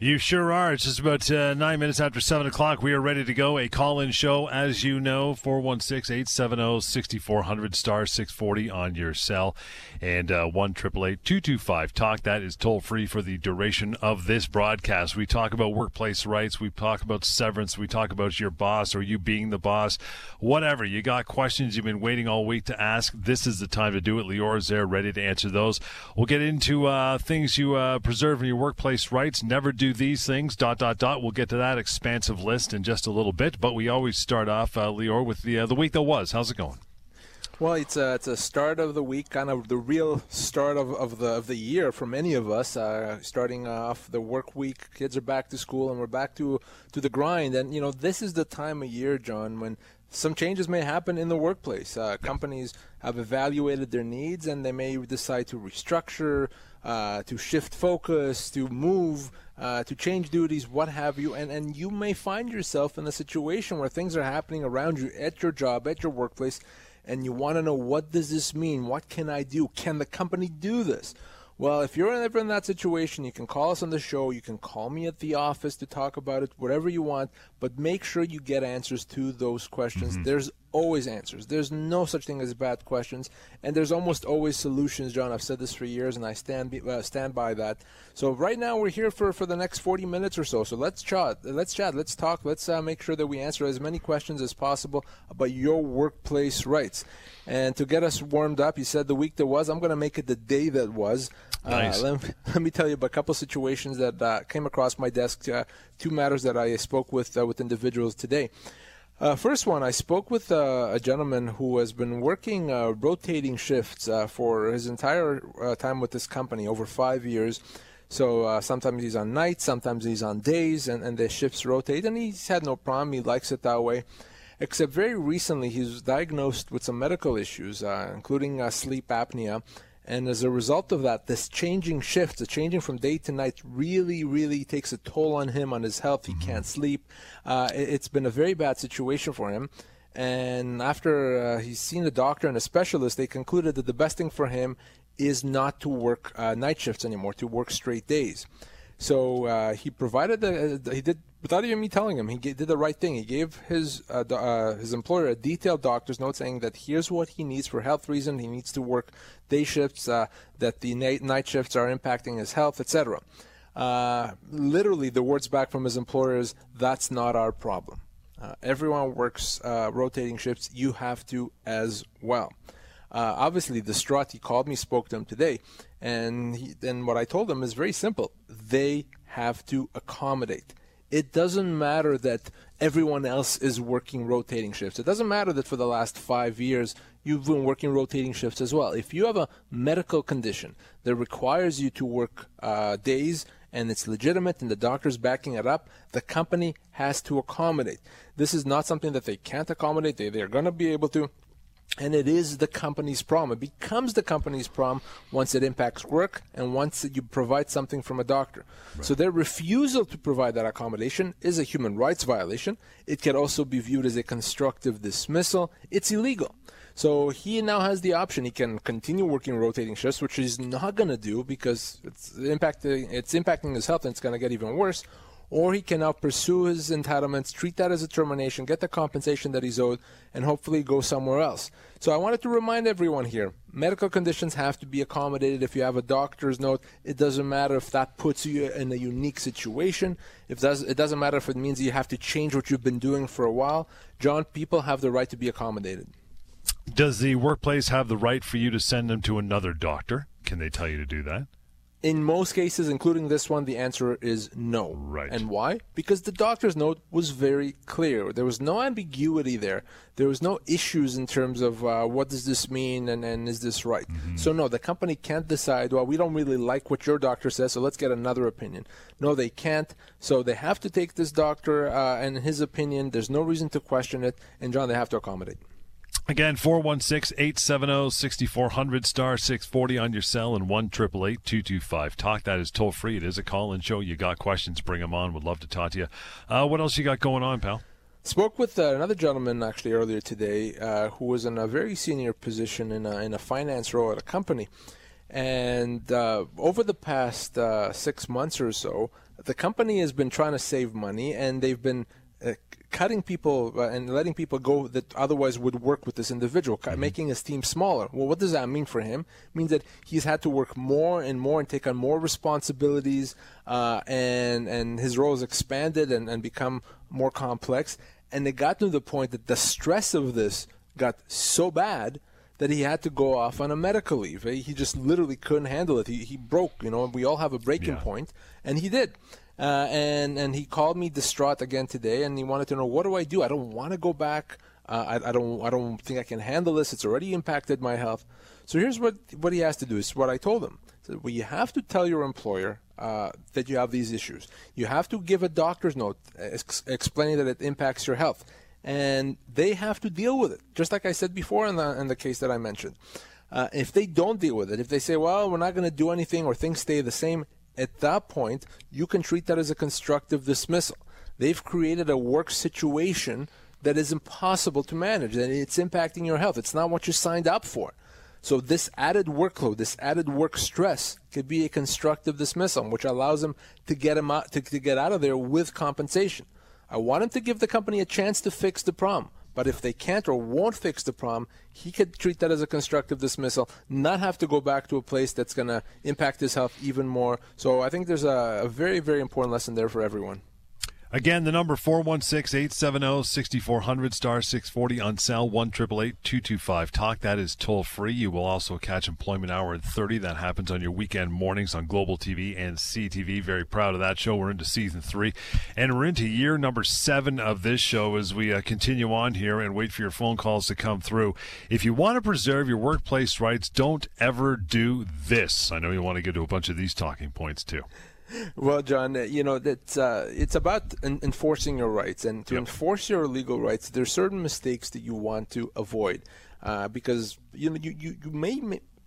You sure are. It's just about uh, nine minutes after 7 o'clock. We are ready to go. A call in show, as you know, 416 870 6400 star 640 on your cell and uh, 1 225 Talk. That is toll free for the duration of this broadcast. We talk about workplace rights. We talk about severance. We talk about your boss or you being the boss. Whatever. You got questions you've been waiting all week to ask. This is the time to do it. Lior is there ready to answer those. We'll get into uh, things you uh, preserve in your workplace rights. Never do these things. Dot dot dot. We'll get to that expansive list in just a little bit, but we always start off, uh, Lior, with the uh, the week that was. How's it going? Well, it's a it's a start of the week, kind of the real start of, of the of the year for many of us. Uh, starting off the work week, kids are back to school, and we're back to to the grind. And you know, this is the time of year, John, when some changes may happen in the workplace. Uh, companies have evaluated their needs, and they may decide to restructure, uh, to shift focus, to move, uh, to change duties, what have you. And, and you may find yourself in a situation where things are happening around you at your job, at your workplace, and you want to know what does this mean? What can I do? Can the company do this? Well, if you're ever in that situation, you can call us on the show. You can call me at the office to talk about it, whatever you want. But make sure you get answers to those questions. Mm-hmm. There's always answers. There's no such thing as bad questions, and there's almost always solutions. John, I've said this for years, and I stand uh, stand by that. So right now we're here for, for the next 40 minutes or so. So let's chat. Let's chat. Let's talk. Let's uh, make sure that we answer as many questions as possible about your workplace rights. And to get us warmed up, you said the week that was. I'm going to make it the day that was. Uh, nice. Uh, let, me, let, me, tell you about a couple situations that uh, came across my desk. Uh, two matters that I spoke with with individuals today. Uh, first one, I spoke with uh, a gentleman who has been working uh, rotating shifts uh, for his entire uh, time with this company, over five years. So uh, sometimes he's on nights, sometimes he's on days, and, and the shifts rotate, and he's had no problem. He likes it that way. Except very recently, he was diagnosed with some medical issues, including sleep apnea, and as a result of that, this changing shift, the changing from day to night, really, really takes a toll on him, on his health. He mm-hmm. can't sleep. Uh, it, has been a very bad situation for him. And after uh, he's seen a doctor and a specialist, they concluded that the best thing for him is not to work uh, night shifts anymore, to work straight days. So uh, he provided the, he did without even me telling him, he did the right thing. He gave his uh, uh, his employer a detailed doctor's note saying that here's what he needs for health reason. He needs to work day shifts, uh, that the night, night shifts are impacting his health, etc. Uh, literally, the words back from his employer is, "That's not our problem. Uh, everyone works uh, rotating shifts. You have to as well." obviously, distraught, he called me, spoke to him today, and he, and what I told them is very simple. They have to accommodate it doesn't matter that everyone else is working rotating shifts. It doesn't matter that for the last five years you've been working rotating shifts as well. If you have a medical condition that requires you to work uh, days and it's legitimate and the doctor's backing it up, the company has to accommodate. This is not something that they can't accommodate. They, they're going to be able to and it is the company's problem. It becomes the company's problem once it impacts work and once you provide something from a doctor. Right. So their refusal to provide that accommodation is a human rights violation. It can also be viewed as a constructive dismissal. It's illegal. So he now has the option. He can continue working rotating shifts, which he's not going to do because it's impacting it's impacting his health and it's going to get even worse or he can now pursue his entitlements, treat that as a termination, get the compensation that he's owed, and hopefully go somewhere else. So I wanted to remind everyone here medical conditions have to be accommodated. If you have a doctor's note, it doesn't matter if that puts you in a unique situation. If does, it doesn't matter if it means you have to change what you've been doing for a while. John, people have the right to be accommodated. Does the workplace have the right for you to send them to another doctor? Can they tell you to do that? In most cases, including this one, the answer is no. Right. And why? Because the doctor's note was very clear. There was no ambiguity there. There was no issues in terms of uh, what does this mean and, and is this right. Mm-hmm. So, no, the company can't decide, well, we don't really like what your doctor says, so let's get another opinion. No, they can't. So they have to take this doctor uh, and his opinion. There's no reason to question it. And, John, they have to accommodate. Again, 416 870 6400 star 640 on your cell and 1 225 Talk. That is toll free. It is a call in show. You got questions, bring them on. Would love to talk to you. Uh, what else you got going on, pal? Spoke with uh, another gentleman actually earlier today uh, who was in a very senior position in a, in a finance role at a company. And uh, over the past uh, six months or so, the company has been trying to save money, and they've been uh, cutting people uh, and letting people go that otherwise would work with this individual, mm-hmm. making his team smaller. Well, what does that mean for him? It means that he's had to work more and more and take on more responsibilities, uh, and and his role has expanded and, and become more complex. And it got to the point that the stress of this got so bad that he had to go off on a medical leave. He just literally couldn't handle it. He, he broke, you know, we all have a breaking yeah. point, and he did. Uh, and and he called me distraught again today, and he wanted to know what do I do? I don't want to go back. Uh, I, I don't I don't think I can handle this. It's already impacted my health. So here's what what he has to do. Is what I told him. So, well, you have to tell your employer uh, that you have these issues. You have to give a doctor's note ex- explaining that it impacts your health, and they have to deal with it. Just like I said before in the in the case that I mentioned. Uh, if they don't deal with it, if they say, "Well, we're not going to do anything," or things stay the same, at that point, you can treat that as a constructive dismissal. They've created a work situation that is impossible to manage and it's impacting your health. It's not what you signed up for. So this added workload, this added work stress could be a constructive dismissal, which allows them to get them out, to, to get out of there with compensation. I want him to give the company a chance to fix the problem. But if they can't or won't fix the problem, he could treat that as a constructive dismissal, not have to go back to a place that's going to impact his health even more. So I think there's a, a very, very important lesson there for everyone. Again, the number 416-870-6400 star 640 on cell 1-225 talk that is toll free you will also catch employment hour at 30 that happens on your weekend mornings on global tv and ctv very proud of that show. We're into season three and we're into year number seven of this show as we uh, continue on here and wait for your phone calls to come through. If you want to preserve your workplace rights don't ever do this. I know you want to get to a bunch of these talking points too well, John, uh, you know that's uh, it's about enforcing your rights, and to yep. enforce your legal rights, there are certain mistakes that you want to avoid, uh, because you know you, you, you may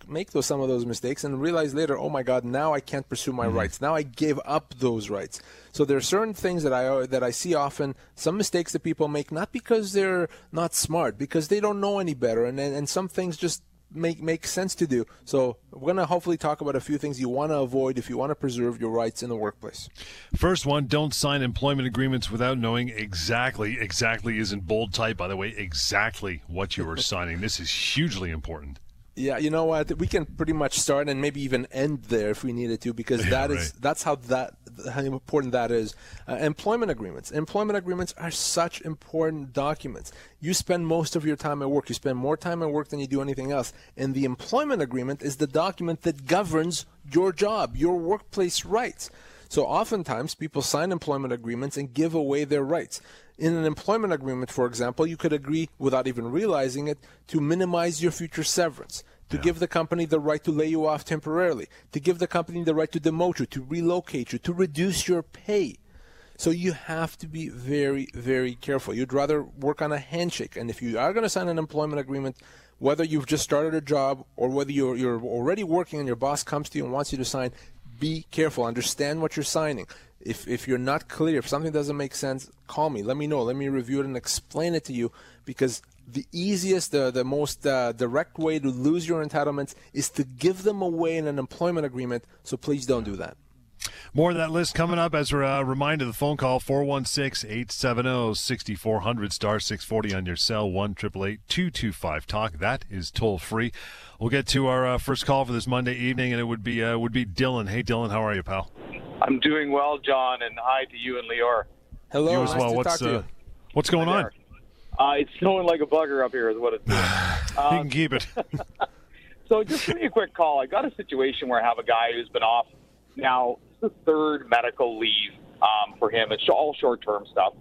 make those some of those mistakes and realize later, oh my God, now I can't pursue my mm-hmm. rights. Now I give up those rights. So there are certain things that I uh, that I see often, some mistakes that people make, not because they're not smart, because they don't know any better, and and, and some things just make make sense to do. So we're going to hopefully talk about a few things you want to avoid if you want to preserve your rights in the workplace. First one, don't sign employment agreements without knowing exactly exactly is in bold type by the way, exactly what you are signing. This is hugely important. Yeah, you know what? We can pretty much start and maybe even end there if we needed to, because that yeah, is right. that's how that how important that is. Uh, employment agreements. Employment agreements are such important documents. You spend most of your time at work. You spend more time at work than you do anything else. And the employment agreement is the document that governs your job, your workplace rights. So oftentimes people sign employment agreements and give away their rights. In an employment agreement, for example, you could agree, without even realizing it, to minimize your future severance, to yeah. give the company the right to lay you off temporarily, to give the company the right to demote you, to relocate you, to reduce your pay. So you have to be very, very careful. You'd rather work on a handshake. And if you are going to sign an employment agreement, whether you've just started a job or whether you're, you're already working and your boss comes to you and wants you to sign, be careful. Understand what you're signing. If, if you're not clear, if something doesn't make sense, call me. Let me know. Let me review it and explain it to you because the easiest, the, the most uh, direct way to lose your entitlements is to give them away in an employment agreement. So please don't do that. More of that list coming up as a uh, reminder the phone call 416 870 6400 star 640 on your cell 1 225 talk. That is toll free. We'll get to our uh, first call for this Monday evening, and it would be uh, would be Dylan. Hey, Dylan, how are you, pal? I'm doing well, John, and hi to you and Lior. Hello, you as well. Nice what's uh, what's going on? Uh, it's snowing like a bugger up here, is what it's doing. you can keep it. so, just give me a quick call. I got a situation where I have a guy who's been off now the third medical leave um, for him. It's all short-term stuff,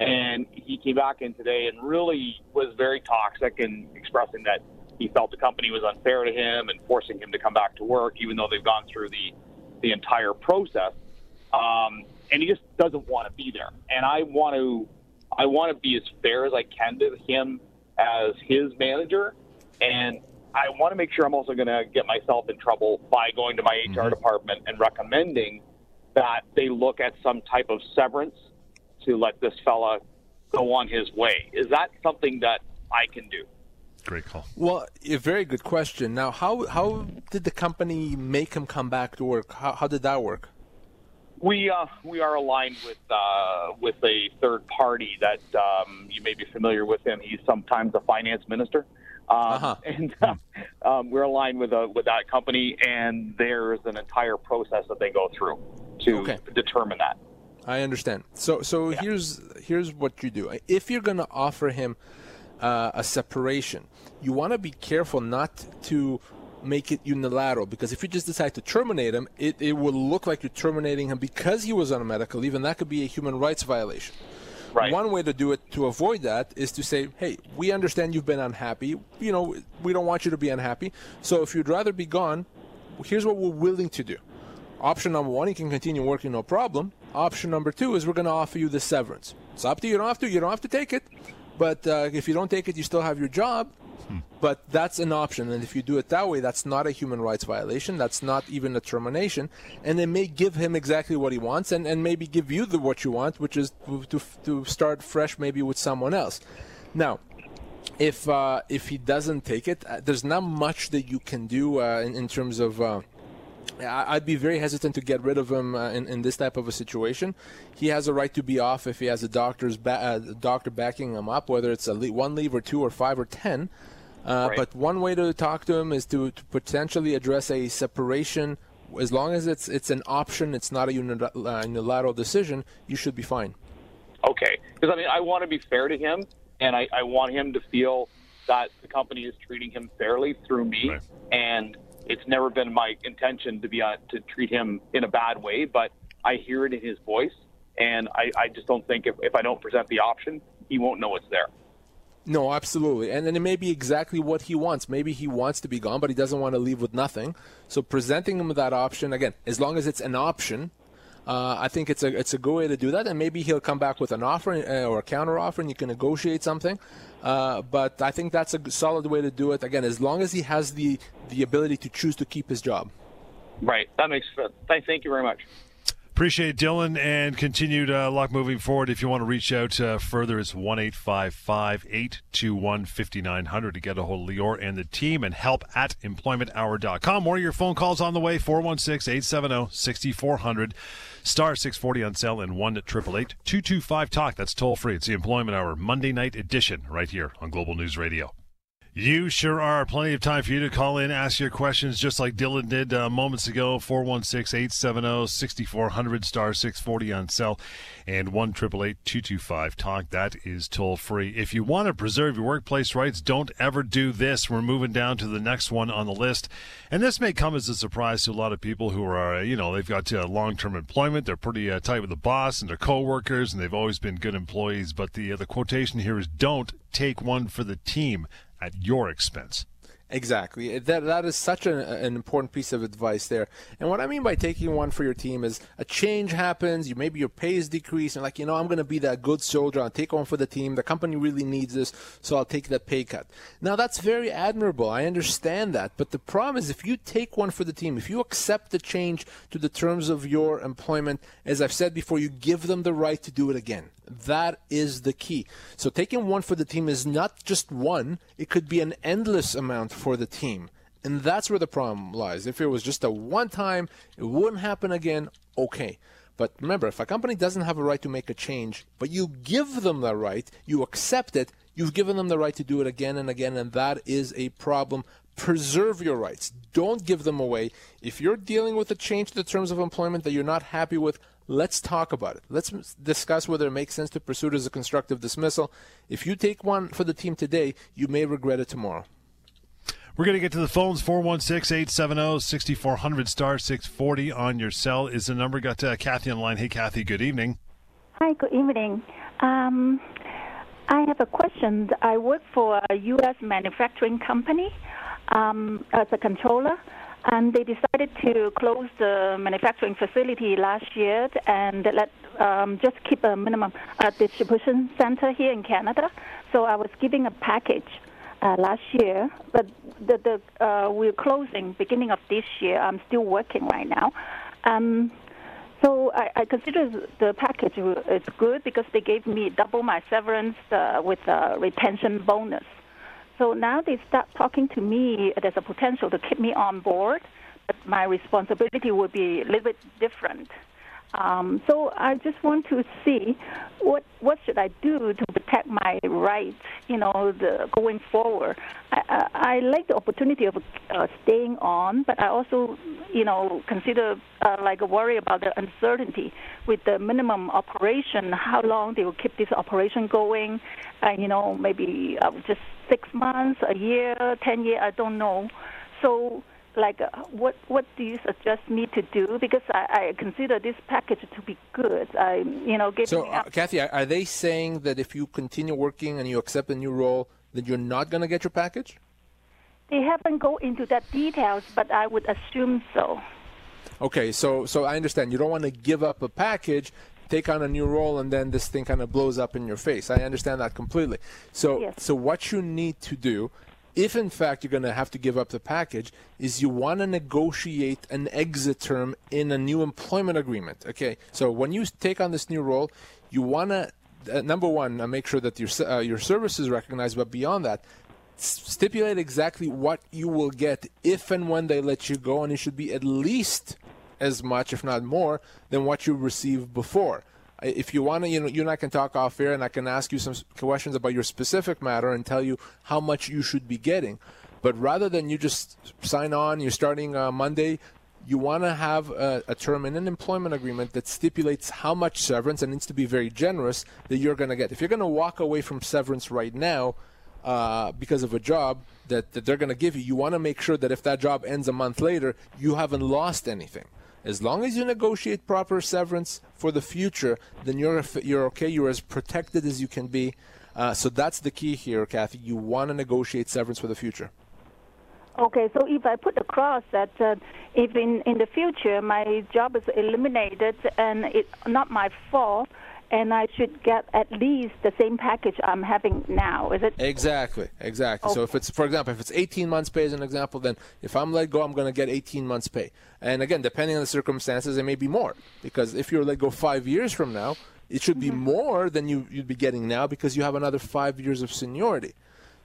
and he came back in today and really was very toxic in expressing that he felt the company was unfair to him and forcing him to come back to work, even though they've gone through the the entire process. Um, and he just doesn't want to be there. And I want to, I want to be as fair as I can to him as his manager. And I want to make sure I'm also going to get myself in trouble by going to my HR mm-hmm. department and recommending that they look at some type of severance to let this fella go on his way. Is that something that I can do? Great call. Well, a very good question. Now, how how did the company make him come back to work? How, how did that work? We uh, we are aligned with uh, with a third party that um, you may be familiar with him. He's sometimes the finance minister, uh-huh. and uh, um, we're aligned with a, with that company. And there's an entire process that they go through to okay. determine that. I understand. So so yeah. here's here's what you do. If you're going to offer him uh, a separation, you want to be careful not to make it unilateral because if you just decide to terminate him, it, it will look like you're terminating him because he was on a medical leave, and that could be a human rights violation. Right. One way to do it to avoid that is to say, hey, we understand you've been unhappy. You know, we don't want you to be unhappy. So if you'd rather be gone, here's what we're willing to do. Option number one, you can continue working, no problem. Option number two is we're going to offer you the severance. It's up to you. You don't have to. You don't have to take it. But uh, if you don't take it, you still have your job. But that's an option, and if you do it that way, that's not a human rights violation. That's not even a termination, and it may give him exactly what he wants, and, and maybe give you the what you want, which is to, to start fresh, maybe with someone else. Now, if uh, if he doesn't take it, uh, there's not much that you can do uh, in, in terms of uh, I'd be very hesitant to get rid of him uh, in, in this type of a situation. He has a right to be off if he has a doctor's ba- uh, doctor backing him up, whether it's a le- one leave or two or five or ten. Uh, right. But one way to talk to him is to, to, potentially address a separation. As long as it's it's an option, it's not a uh, unilateral decision. You should be fine. Okay, because I mean, I want to be fair to him, and I, I want him to feel that the company is treating him fairly through me, right. and it's never been my intention to be to treat him in a bad way, but I hear it in his voice, and I, I just don't think if, if I don't present the option, he won't know it's there. No, absolutely. And then it may be exactly what he wants. Maybe he wants to be gone, but he doesn't want to leave with nothing. So presenting him with that option, again, as long as it's an option, uh, I think it's a it's a good way to do that, and maybe he'll come back with an offer uh, or a counter offer, and you can negotiate something. Uh, but I think that's a solid way to do it. Again, as long as he has the the ability to choose to keep his job. Right. That makes sense. Thank you very much. Appreciate Dylan, and continued uh, luck moving forward. If you want to reach out uh, further, it's 1 821 5900 to get a hold of Lior and the team and help at employmenthour.com. Of your phone calls on the way 416 870 6400. Star 640 on sale and 1 225 Talk. That's toll free. It's the Employment Hour Monday night edition right here on Global News Radio. You sure are. Plenty of time for you to call in, ask your questions, just like Dylan did uh, moments ago. 416 870 6400 star 640 on cell and 1 225 Talk. That is toll free. If you want to preserve your workplace rights, don't ever do this. We're moving down to the next one on the list. And this may come as a surprise to a lot of people who are, uh, you know, they've got uh, long term employment. They're pretty uh, tight with the boss and their coworkers, and they've always been good employees. But the, uh, the quotation here is don't take one for the team at your expense. Exactly. That that is such an, an important piece of advice there. And what I mean by taking one for your team is a change happens. You maybe your pay is decreased, and like you know, I'm going to be that good soldier. I'll take one for the team. The company really needs this, so I'll take that pay cut. Now that's very admirable. I understand that. But the problem is, if you take one for the team, if you accept the change to the terms of your employment, as I've said before, you give them the right to do it again. That is the key. So taking one for the team is not just one, it could be an endless amount for the team. And that's where the problem lies. If it was just a one time, it wouldn't happen again, okay. But remember, if a company doesn't have a right to make a change, but you give them the right, you accept it, you've given them the right to do it again and again, and that is a problem. Preserve your rights. Don't give them away. If you're dealing with a change to the terms of employment that you're not happy with, Let's talk about it. Let's discuss whether it makes sense to pursue it as a constructive dismissal. If you take one for the team today, you may regret it tomorrow. We're going to get to the phones 416 870 6400 star 640 on your cell is the number. Got uh, Kathy on line. Hey, Kathy, good evening. Hi, good evening. Um, I have a question. I work for a U.S. manufacturing company um, as a controller and they decided to close the manufacturing facility last year and let um, just keep a minimum uh, distribution center here in Canada. So I was giving a package uh, last year, but the, the uh, we're closing beginning of this year. I'm still working right now. Um, so I, I consider the package is good because they gave me double my severance uh, with a retention bonus. So now they start talking to me. There's a potential to keep me on board, but my responsibility will be a little bit different. Um, so I just want to see what what should I do to protect my rights, you know, the, going forward. I, I, I like the opportunity of uh, staying on, but I also, you know, consider uh, like a worry about the uncertainty with the minimum operation, how long they will keep this operation going, uh, you know, maybe uh, just six months, a year, ten years, I don't know. So like uh, what what do you suggest me to do? Because I, I consider this package to be good. I you know so uh, Kathy are they saying that if you continue working and you accept a new role that you're not going to get your package? They haven't go into that details but I would assume so. Okay so so I understand. You don't want to give up a package take on a new role and then this thing kind of blows up in your face. I understand that completely. So yes. so what you need to do if in fact you're going to have to give up the package, is you want to negotiate an exit term in a new employment agreement. Okay, so when you take on this new role, you want to uh, number one uh, make sure that your uh, your service is recognized, but beyond that, stipulate exactly what you will get if and when they let you go, and it should be at least as much, if not more, than what you received before if you want to, you know, you and I can talk off air, and I can ask you some questions about your specific matter and tell you how much you should be getting. But rather than you just sign on, you're starting uh, Monday. You want to have a, a, term in an employment agreement that stipulates how much severance, and needs to be very generous, that you're going to get. If you're going to walk away from severance right now uh, because of a job that, that they're going to give you, you want to make sure that if that job ends a month later, you haven't lost anything. As long as you negotiate proper severance for the future, then you're you're okay. You're as protected as you can be. Uh, so that's the key here, Kathy. You want to negotiate severance for the future. Okay, so if I put across that uh, if in, in the future my job is eliminated and it's not my fault, and I should get at least the same package I'm having now. Is it? Exactly, exactly. Okay. So if it's, for example, if it's 18 months pay as an example, then if I'm let go, I'm going to get 18 months pay. And again, depending on the circumstances, it may be more because if you're let go five years from now, it should be mm-hmm. more than you, you'd be getting now because you have another five years of seniority.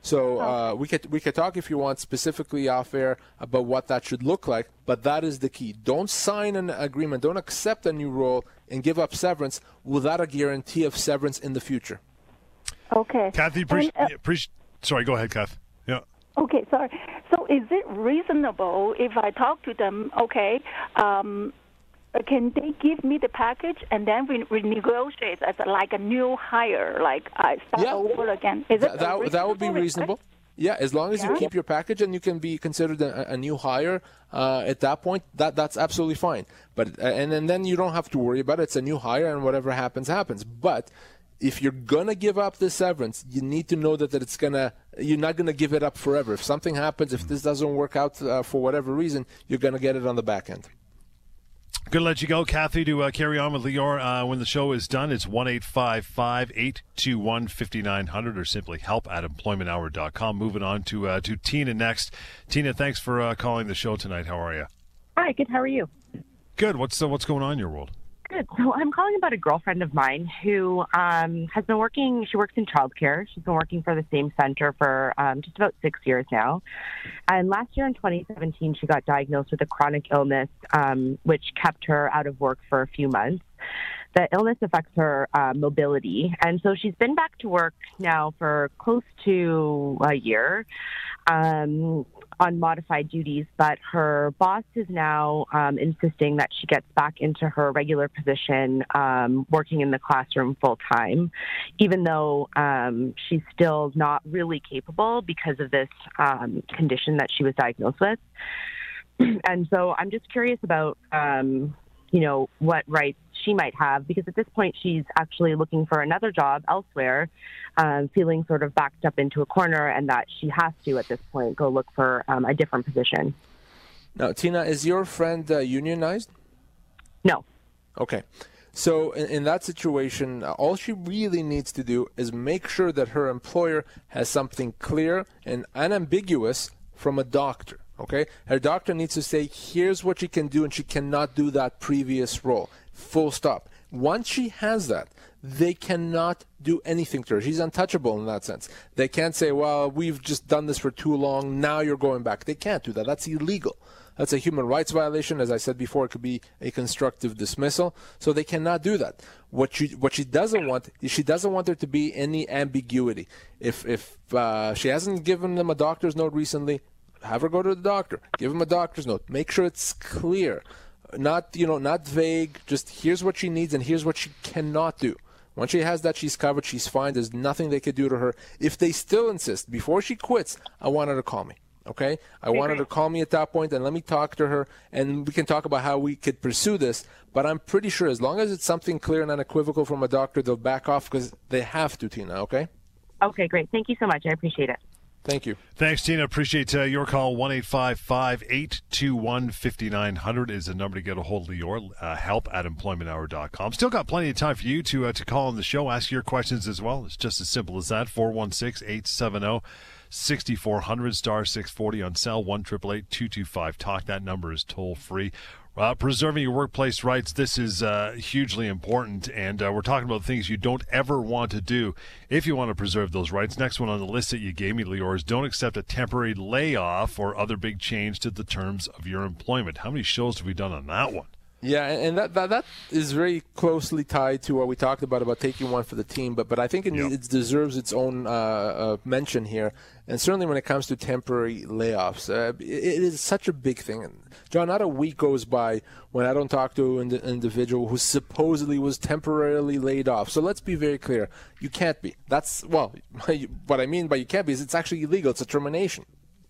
So uh, we could we could talk if you want specifically off air about what that should look like, but that is the key. Don't sign an agreement, don't accept a new role, and give up severance without a guarantee of severance in the future. Okay. Kathy, pre- uh, pre- sorry, go ahead, Kath. Yeah. Okay, sorry. So is it reasonable if I talk to them? Okay. Um, can they give me the package and then we renegotiate as a, like a new hire, like I start yeah. over again? Is Th- it that, that would be reasonable? Yeah, as long as yeah. you keep your package and you can be considered a, a new hire uh, at that point, that that's absolutely fine. But uh, and, and then you don't have to worry about it. It's a new hire, and whatever happens, happens. But if you're gonna give up the severance, you need to know that, that it's gonna you're not gonna give it up forever. If something happens, if this doesn't work out uh, for whatever reason, you're gonna get it on the back end. Going to let you go, Kathy, to uh, carry on with Lior uh, when the show is done. It's 1 821 5900 or simply help at employmenthour.com. Moving on to uh, to Tina next. Tina, thanks for uh, calling the show tonight. How are you? Hi, good. How are you? Good. What's uh, what's going on in your world? Good. So I'm calling about a girlfriend of mine who um, has been working. She works in childcare. She's been working for the same center for um, just about six years now. And last year in 2017, she got diagnosed with a chronic illness, um, which kept her out of work for a few months. The illness affects her uh, mobility, and so she's been back to work now for close to a year. Um, on modified duties, but her boss is now um, insisting that she gets back into her regular position, um, working in the classroom full time, even though um, she's still not really capable because of this um, condition that she was diagnosed with. and so I'm just curious about um, you know, what rights she might have because at this point she's actually looking for another job elsewhere, um, feeling sort of backed up into a corner, and that she has to at this point go look for um, a different position. Now, Tina, is your friend uh, unionized? No. Okay. So, in, in that situation, all she really needs to do is make sure that her employer has something clear and unambiguous from a doctor. Okay? Her doctor needs to say, here's what she can do, and she cannot do that previous role. Full stop. Once she has that, they cannot do anything to her. She's untouchable in that sense. They can't say, well, we've just done this for too long, now you're going back. They can't do that. That's illegal. That's a human rights violation. As I said before, it could be a constructive dismissal. So they cannot do that. What she what she doesn't want is she doesn't want there to be any ambiguity. If if uh, she hasn't given them a doctor's note recently, have her go to the doctor. Give him a doctor's note. Make sure it's clear, not you know not vague. Just here's what she needs and here's what she cannot do. Once she has that, she's covered. She's fine. There's nothing they could do to her. If they still insist, before she quits, I want her to call me. Okay? I want her to call me at that point and let me talk to her and we can talk about how we could pursue this. But I'm pretty sure as long as it's something clear and unequivocal from a doctor, they'll back off because they have to, Tina. Okay? Okay, great. Thank you so much. I appreciate it. Thank you. Thanks, Tina. Appreciate uh, your call. 1 821 5900 is the number to get a hold of your uh, help at employmenthour.com. Still got plenty of time for you to, uh, to call on the show, ask your questions as well. It's just as simple as that 416 870 6400 star 640 on cell 1 225 talk. That number is toll free. Uh, preserving your workplace rights, this is uh, hugely important, and uh, we're talking about things you don't ever want to do if you want to preserve those rights. Next one on the list that you gave me, Lior, is don't accept a temporary layoff or other big change to the terms of your employment. How many shows have we done on that one? Yeah, and that, that that is very closely tied to what we talked about about taking one for the team. But but I think it, yep. it deserves its own uh, uh, mention here, and certainly when it comes to temporary layoffs, uh, it, it is such a big thing. John, not a week goes by when I don't talk to an individual who supposedly was temporarily laid off. So let's be very clear: you can't be. That's well, what I mean by you can't be is it's actually illegal. It's a termination.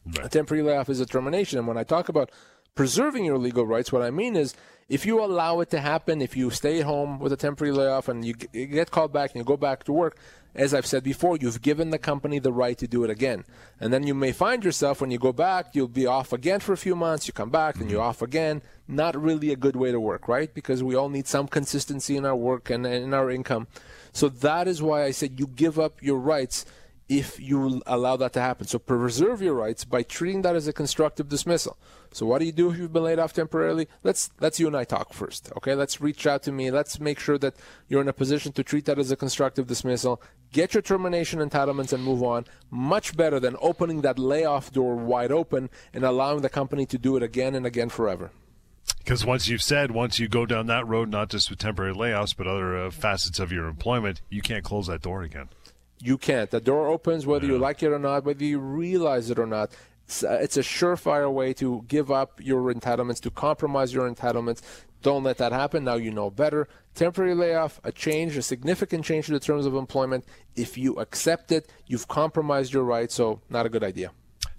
Right. A temporary layoff is a termination, and when I talk about preserving your legal rights, what I mean is if you allow it to happen, if you stay home with a temporary layoff and you, get called back and you go back to work, as I've said before, you've given the company the right to do it again. And then you may find yourself when you go back, you'll be off again for a few months, you come back, and you're off again. Not really a good way to work, right? Because we all need some consistency in our work and in our income. So that is why I said you give up your rights if you allow that to happen. So preserve your rights by treating that as a constructive dismissal. So what do you do if you've been laid off temporarily? Let's let's you and I talk first. Okay, let's reach out to me. Let's make sure that you're in a position to treat that as a constructive dismissal. Get your termination entitlements and move on. Much better than opening that layoff door wide open and allowing the company to do it again and again forever. Because once you've said, once you go down that road, not just with temporary layoffs, but other uh, facets of your employment, you can't close that door again you can't. The door opens whether yeah. you like it or not, whether you realize it or not. Uh, it's a surefire way to give up your entitlements, to compromise your entitlements. Don't let that happen. Now you know better. Temporary layoff, a change, a significant change to the terms of employment. If you accept it, you've compromised your rights, so not a good idea.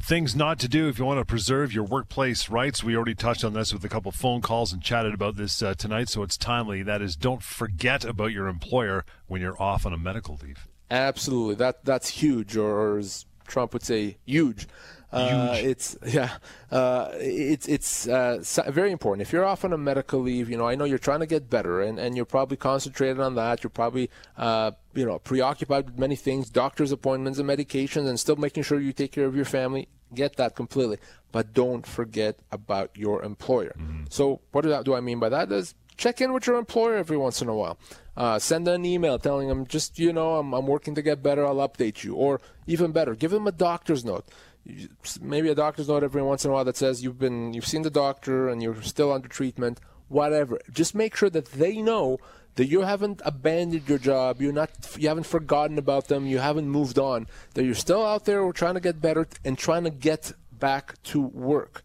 Things not to do if you want to preserve your workplace rights. We already touched on this with a couple phone calls and chatted about this uh, tonight, so it's timely. That is, don't forget about your employer when you're off on a medical leave. Absolutely, that that's huge, or, as Trump would say, huge. Uh, it's yeah, uh, it's it's uh, very important. If you're off on a medical leave, you know I know you're trying to get better, and, and you're probably concentrated on that. You're probably uh, you know preoccupied with many things, doctor's appointments and medications, and still making sure you take care of your family. Get that completely, but don't forget about your employer. Mm-hmm. So what do I, do I mean by that? Is check in with your employer every once in a while. Uh, send an email telling them, just, you know, I'm, I'm working to get better, I'll update you. Or even better, give them a doctor's note. Maybe a doctor's note every once in a while that says you've been, you've seen the doctor and you're still under treatment, whatever. Just make sure that they know that you haven't abandoned your job, you're not, you haven't forgotten about them, you haven't moved on, that you're still out there trying to get better and trying to get back to work.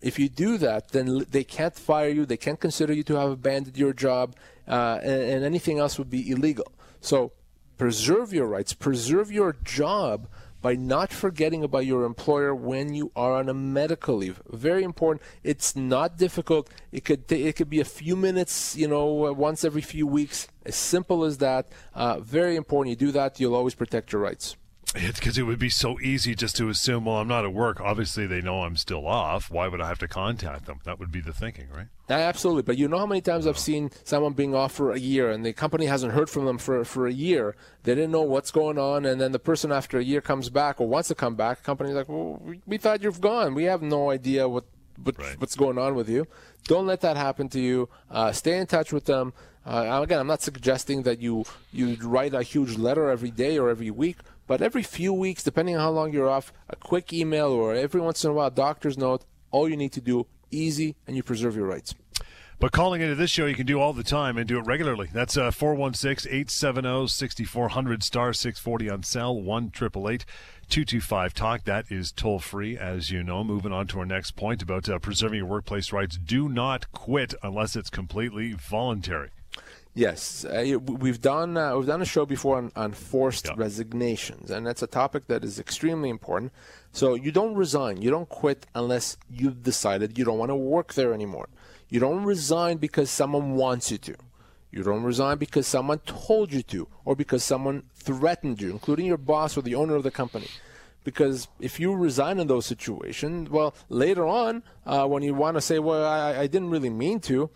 If you do that, then they can't fire you. They can't consider you to have abandoned your job, uh, and, and anything else would be illegal. So preserve your rights, preserve your job by not forgetting about your employer when you are on a medical leave. Very important. It's not difficult. It could t- it could be a few minutes, you know, once every few weeks. As simple as that. Uh, very important. You do that, you'll always protect your rights. It's because it would be so easy just to assume, well, I'm not at work. Obviously, they know I'm still off. Why would I have to contact them? That would be the thinking, right? Absolutely. But you know how many times I've seen someone being off for a year and the company hasn't heard from them for, for a year. They didn't know what's going on. And then the person after a year comes back or wants to come back. The company's like, well, we, we thought you've gone. We have no idea what, what right. what's going on with you. Don't let that happen to you. Uh, stay in touch with them. Uh, again, I'm not suggesting that you you write a huge letter every day or every week, but every few weeks, depending on how long you're off, a quick email or every once in a while, doctor's note. All you need to do easy, and you preserve your rights. But calling into this show, you can do all the time and do it regularly. That's uh, 416 870 6400 star 640 on cell 1 888 225 Talk. That is toll free, as you know. Moving on to our next point about uh, preserving your workplace rights. Do not quit unless it's completely voluntary. Yes, uh, we've done uh, we've done a show before on, on forced yeah. resignations, and that's a topic that is extremely important. So you don't resign, you don't quit unless you've decided you don't want to work there anymore. You don't resign because someone wants you to. You don't resign because someone told you to, or because someone threatened you, including your boss or the owner of the company. Because if you resign in those situations, well, later on, uh, when you want to say, "Well, I, I didn't really mean to,"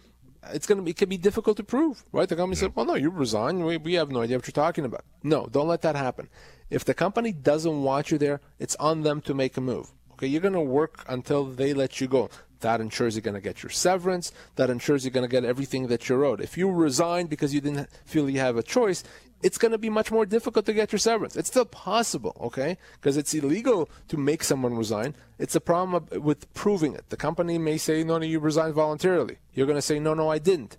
it's going to be, it can be difficult to prove, right? The company yeah. said, well, no, you resigned. We, we have no idea what you're talking about. No, don't let that happen. If the company doesn't want you there, it's on them to make a move. Okay, you're going to work until they let you go. That ensures you're going to get your severance. That ensures you're going to get everything that you're owed. If you resign because you didn't feel you have a choice, it's going to be much more difficult to get your severance. It's still possible, okay? Because it's illegal to make someone resign. It's a problem with proving it. The company may say, no, no, you resigned voluntarily. You're going to say, no, no, I didn't.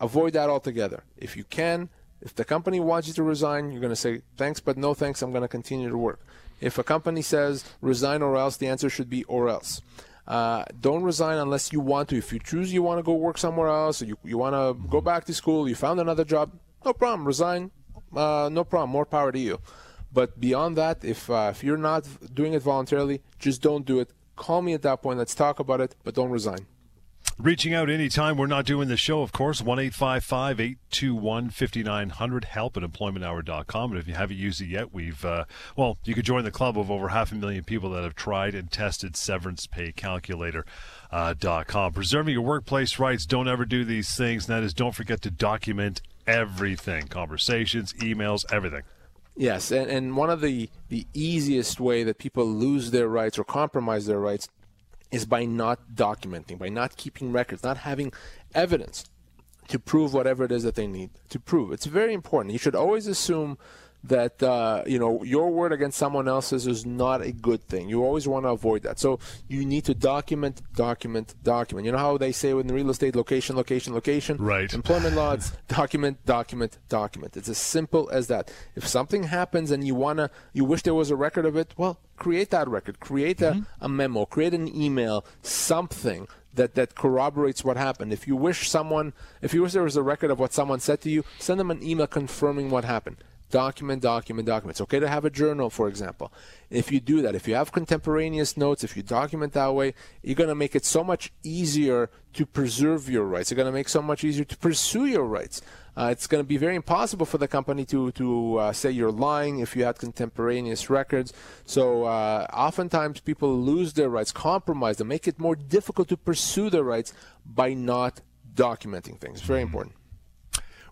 Avoid that altogether. If you can, if the company wants you to resign, you're going to say, thanks, but no thanks, I'm going to continue to work. If a company says resign or else, the answer should be or else. Uh, don't resign unless you want to. If you choose you want to go work somewhere else, you, you want to go back to school, you found another job, no problem. Resign, uh, no problem. More power to you. But beyond that, if uh, if you're not doing it voluntarily, just don't do it. Call me at that point. Let's talk about it, but don't resign. Reaching out anytime. We're not doing the show, of course. 1 821 5900. Help at employmenthour.com. And if you haven't used it yet, we've, uh, well, you could join the club of over half a million people that have tried and tested severance pay calculator. Uh, .com. Preserving your workplace rights. Don't ever do these things. And that is, don't forget to document everything conversations, emails, everything. Yes, and, and one of the, the easiest way that people lose their rights or compromise their rights is by not documenting, by not keeping records, not having evidence to prove whatever it is that they need to prove. It's very important. You should always assume that uh, you know your word against someone else's is not a good thing. You always want to avoid that. So you need to document, document, document. You know how they say in real estate, location, location, location. Right. Employment law, it's document, document, document. It's as simple as that. If something happens and you wanna, you wish there was a record of it, well, create that record. Create mm-hmm. a, a memo. Create an email. Something that, that corroborates what happened. If you wish someone, if you wish there was a record of what someone said to you, send them an email confirming what happened document, document, document. It's okay to have a journal, for example. If you do that, if you have contemporaneous notes, if you document that way, you're going to make it so much easier to preserve your rights. You're going to make so much easier to pursue your rights. Uh, it's going to be very impossible for the company to to uh, say you're lying if you had contemporaneous records. So uh, oftentimes people lose their rights, compromise them, make it more difficult to pursue their rights by not documenting things. Very important.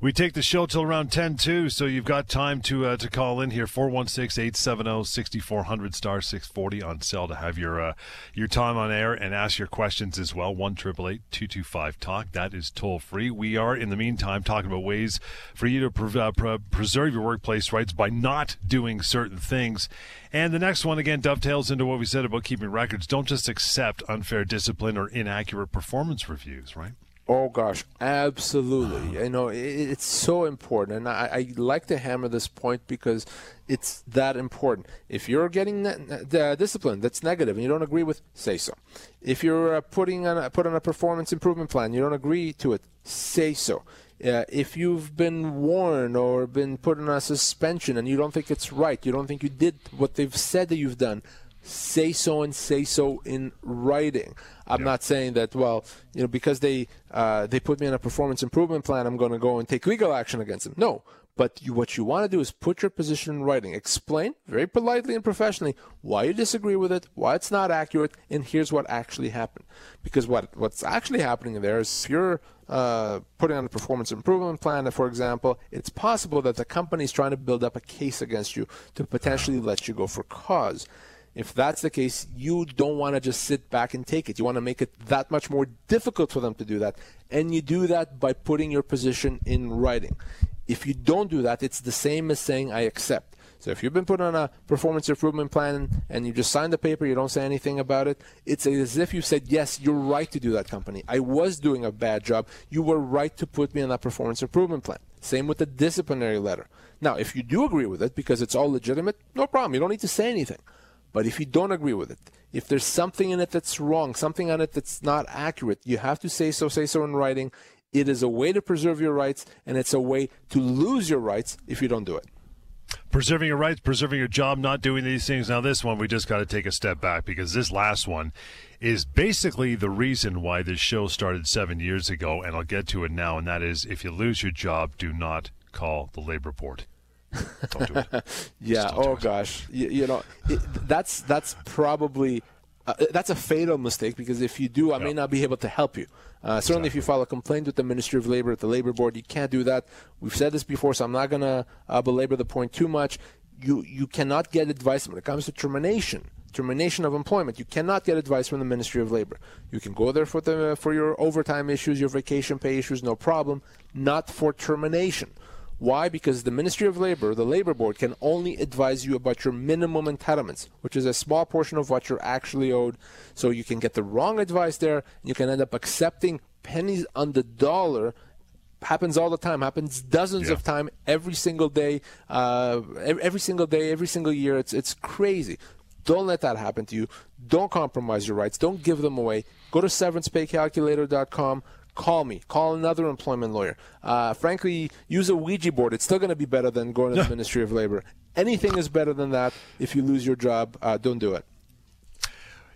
We take the show till around 10 too, so you've got time to uh, to call in here 416-870-6400 star 640 on cell to have your uh, your time on air and ask your questions as well. 1 225 talk that is toll free. We are in the meantime talking about ways for you to pre- uh, pre- preserve your workplace rights by not doing certain things. And the next one again dovetails into what we said about keeping records. Don't just accept unfair discipline or inaccurate performance reviews, right? Oh gosh, absolutely. You know, it, it's so important, and I, I, like to hammer this point because it's that important. If you're getting the discipline that's negative and you don't agree with, say so. If you're uh, putting on a, put on a performance improvement plan, you don't agree to it, say so. Uh, if you've been warned or been put on a suspension and you don't think it's right, you don't think you did what they've said that you've done, say so and say so in writing. I'm not saying that well, you know, because they uh, they put me on a performance improvement plan, I'm going to go and take legal action against them. No, but you, what you want to do is put your position in writing. Explain very politely and professionally why you disagree with it, why it's not accurate, and here's what actually happened. Because what what's actually happening there is if you're uh, putting on a performance improvement plan, for example, it's possible that the company is trying to build up a case against you to potentially let you go for cause. If that's the case, you don't want to just sit back and take it. You want to make it that much more difficult for them to do that. And you do that by putting your position in writing. If you don't do that, it's the same as saying, I accept. So if you've been put on a performance improvement plan and you just signed the paper, you don't say anything about it, it's as if you said, yes, you're right to do that company. I was doing a bad job. You were right to put me on that performance improvement plan. Same with the disciplinary letter. Now, if you do agree with it because it's all legitimate, no problem. You don't need to say anything. But if you don't agree with it, if there's something in it that's wrong, something on it that's not accurate, you have to say so, say so in writing. It is a way to preserve your rights, and it's a way to lose your rights if you don't do it. Preserving your rights, preserving your job, not doing these things. Now, this one, we just got to take a step back because this last one is basically the reason why this show started seven years ago, and I'll get to it now, and that is if you lose your job, do not call the labor board. Don't do it. yeah. Oh gosh. You, you know, it, that's that's probably uh, that's a fatal mistake because if you do, I may not be able to help you. Uh, certainly, exactly. if you file a complaint with the Ministry of Labor at the Labor Board, you can't do that. We've said this before, so I'm not going to uh, belabor the point too much. You you cannot get advice when it comes to termination termination of employment. You cannot get advice from the Ministry of Labor. You can go there for the for your overtime issues, your vacation pay issues, no problem. Not for termination. Why? Because the Ministry of Labor, the Labor Board, can only advise you about your minimum entitlements, which is a small portion of what you're actually owed. So you can get the wrong advice there, and you can end up accepting pennies on the dollar. Happens all the time happens dozens yeah. of time every single day uh, every single day every single year. It's it's crazy. Don't let that happen to you. Don't compromise your rights. Don't give them away. Go to severancepaycalculator.com call me. Call another employment lawyer. Uh, frankly, use a Ouija board. It's still going to be better than going to the Ministry of Labor. Anything is better than that. If you lose your job, uh, don't do it.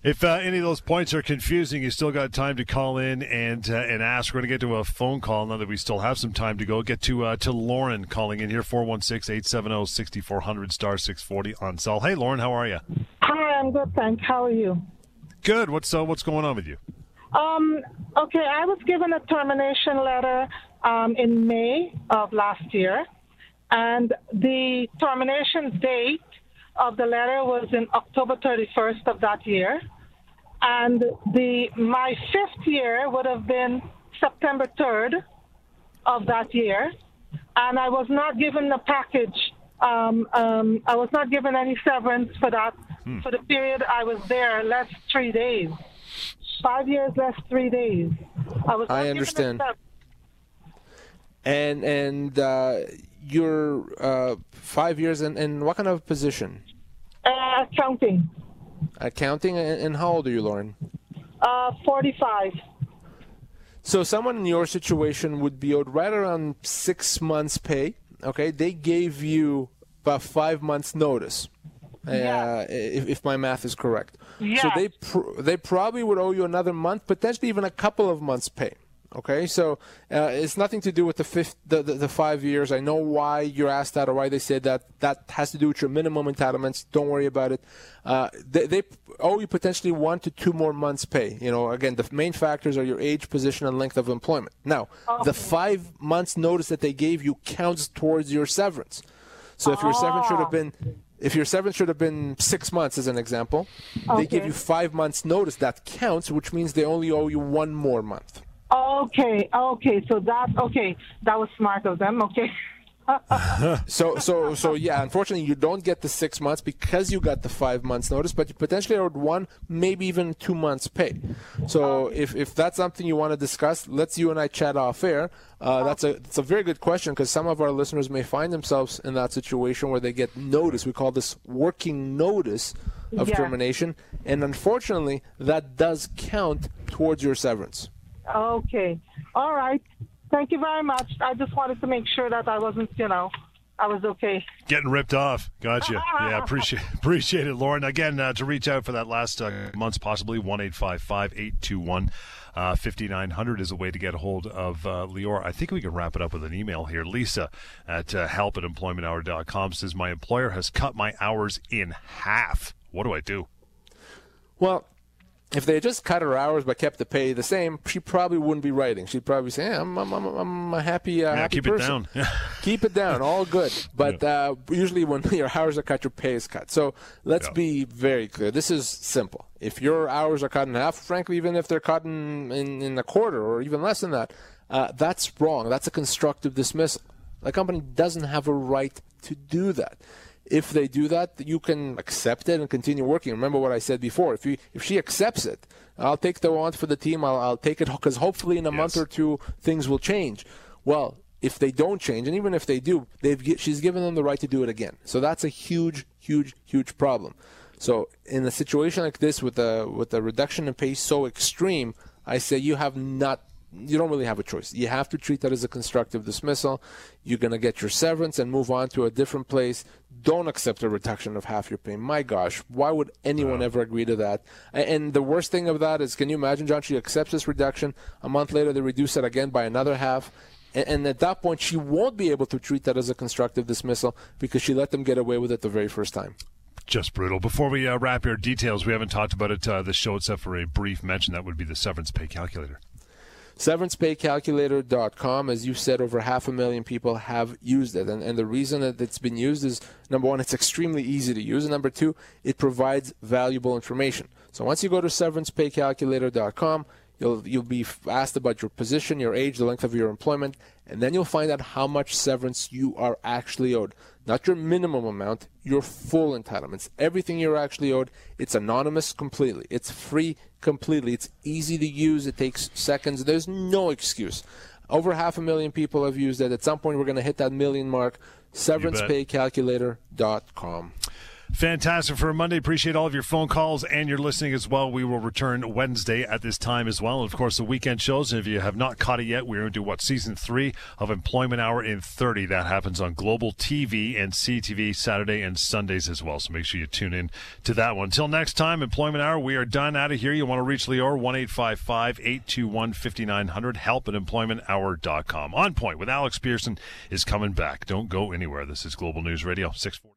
If uh, any of those points are confusing, you still got time to call in and uh, and ask. We're going to get to a phone call now that we still have some time to go. Get to uh, to Lauren calling in here 416-870-6400 star 640 on cell. Hey Lauren, how are you? Hi, I'm good, thanks. How are you? Good. What's uh, what's going on with you? Um, okay, I was given a termination letter um, in May of last year, and the termination date of the letter was in October 31st of that year, and the my fifth year would have been September 3rd of that year, and I was not given the package. Um, um, I was not given any severance for that hmm. for the period I was there, less three days. Five years less three days. I was. I understand. And and uh, you're uh, five years in, in what kind of position? Uh, accounting. Accounting, and how old are you, Lauren? Uh, forty-five. So someone in your situation would be owed right around six months' pay. Okay, they gave you about five months' notice. Yeah. Uh, if, if my math is correct. Yes. So they pr- they probably would owe you another month, potentially even a couple of months' pay. Okay, so uh, it's nothing to do with the, fifth, the, the, the five years. I know why you're asked that or why they said that. That has to do with your minimum entitlements. Don't worry about it. Uh, they, they owe you potentially one to two more months' pay. You know, again, the main factors are your age, position, and length of employment. Now, okay. the five months' notice that they gave you counts towards your severance. So if your severance should have been if your severance should have been six months, as an example, okay. they give you five months' notice. That counts, which means they only owe you one more month. Okay, okay, so that okay, that was smart of them. Okay. so so so yeah unfortunately you don't get the six months because you got the five months notice but you potentially owed one maybe even two months pay. So if, if that's something you want to discuss let's you and i chat off air. Uh, that's a it's a very good question because some of our listeners may find themselves in that situation where they get notice. We call this working notice of yeah. termination and unfortunately that does count towards your severance. Okay. All right Thank you very much. I just wanted to make sure that I wasn't, you know, I was okay. Getting ripped off. Gotcha. yeah, appreciate appreciate it, Lauren. Again, uh, to reach out for that last uh, months, possibly one eight five five eight two one. Uh, 5900 is a way to get a hold of uh, Lior. I think we can wrap it up with an email here. Lisa at uh, help at employmenthour.com says, My employer has cut my hours in half. What do I do? Well, if they had just cut her hours but kept the pay the same, she probably wouldn't be writing. She'd probably say, I'm, I'm, I'm, I'm, a happy, uh, yeah, happy keep person. it down. keep it down. All good. But yeah. uh, usually when your hours are cut, your pay is cut. So let's yeah. be very clear. This is simple. If your hours are cut in half, frankly, even if they're cut in, in, in a quarter or even less than that, uh, that's wrong. That's a constructive dismissal. The company doesn't have a right to do that. If they do that, you can accept it and continue working. Remember what I said before. If you if she accepts it, I'll take the want for the team. I'll, I'll take it because hopefully in a yes. month or two things will change. Well, if they don't change, and even if they do, they've she's given them the right to do it again. So that's a huge, huge, huge problem. So in a situation like this, with a with a reduction in pay so extreme, I say you have not you don't really have a choice. You have to treat that as a constructive dismissal. You're going to get your severance and move on to a different place. Don't accept a reduction of half your pay. My gosh, why would anyone ever agree to that? And the worst thing of that is, can you imagine, John? She accepts this reduction. A month later, they reduce it again by another half. And at that point, she won't be able to treat that as a constructive dismissal because she let them get away with it the very first time just brutal. Before we uh, wrap your details, we haven't talked about it uh, the show except for a brief mention. That would be the severance pay calculator. SeverancePayCalculator.com, as you said, over half a million people have used it. And, and the reason that it's been used is number one, it's extremely easy to use. And number two, it provides valuable information. So once you go to SeverancePayCalculator.com, you'll, you'll be asked about your position, your age, the length of your employment, and then you'll find out how much severance you are actually owed. Not your minimum amount, your full entitlements. Everything you're actually owed, it's anonymous completely. It's free completely. It's easy to use. It takes seconds. There's no excuse. Over half a million people have used it. At some point, we're going to hit that million mark. SeverancePayCalculator.com. Fantastic for a Monday. Appreciate all of your phone calls and your listening as well. We will return Wednesday at this time as well. And of course, the weekend shows. And if you have not caught it yet, we're going to do what season three of Employment Hour in 30. That happens on Global TV and CTV Saturday and Sundays as well. So make sure you tune in to that one. Until next time, Employment Hour, we are done out of here. You want to reach Lior, 1 821 5900, help at employmenthour.com. On point with Alex Pierson is coming back. Don't go anywhere. This is Global News Radio 640.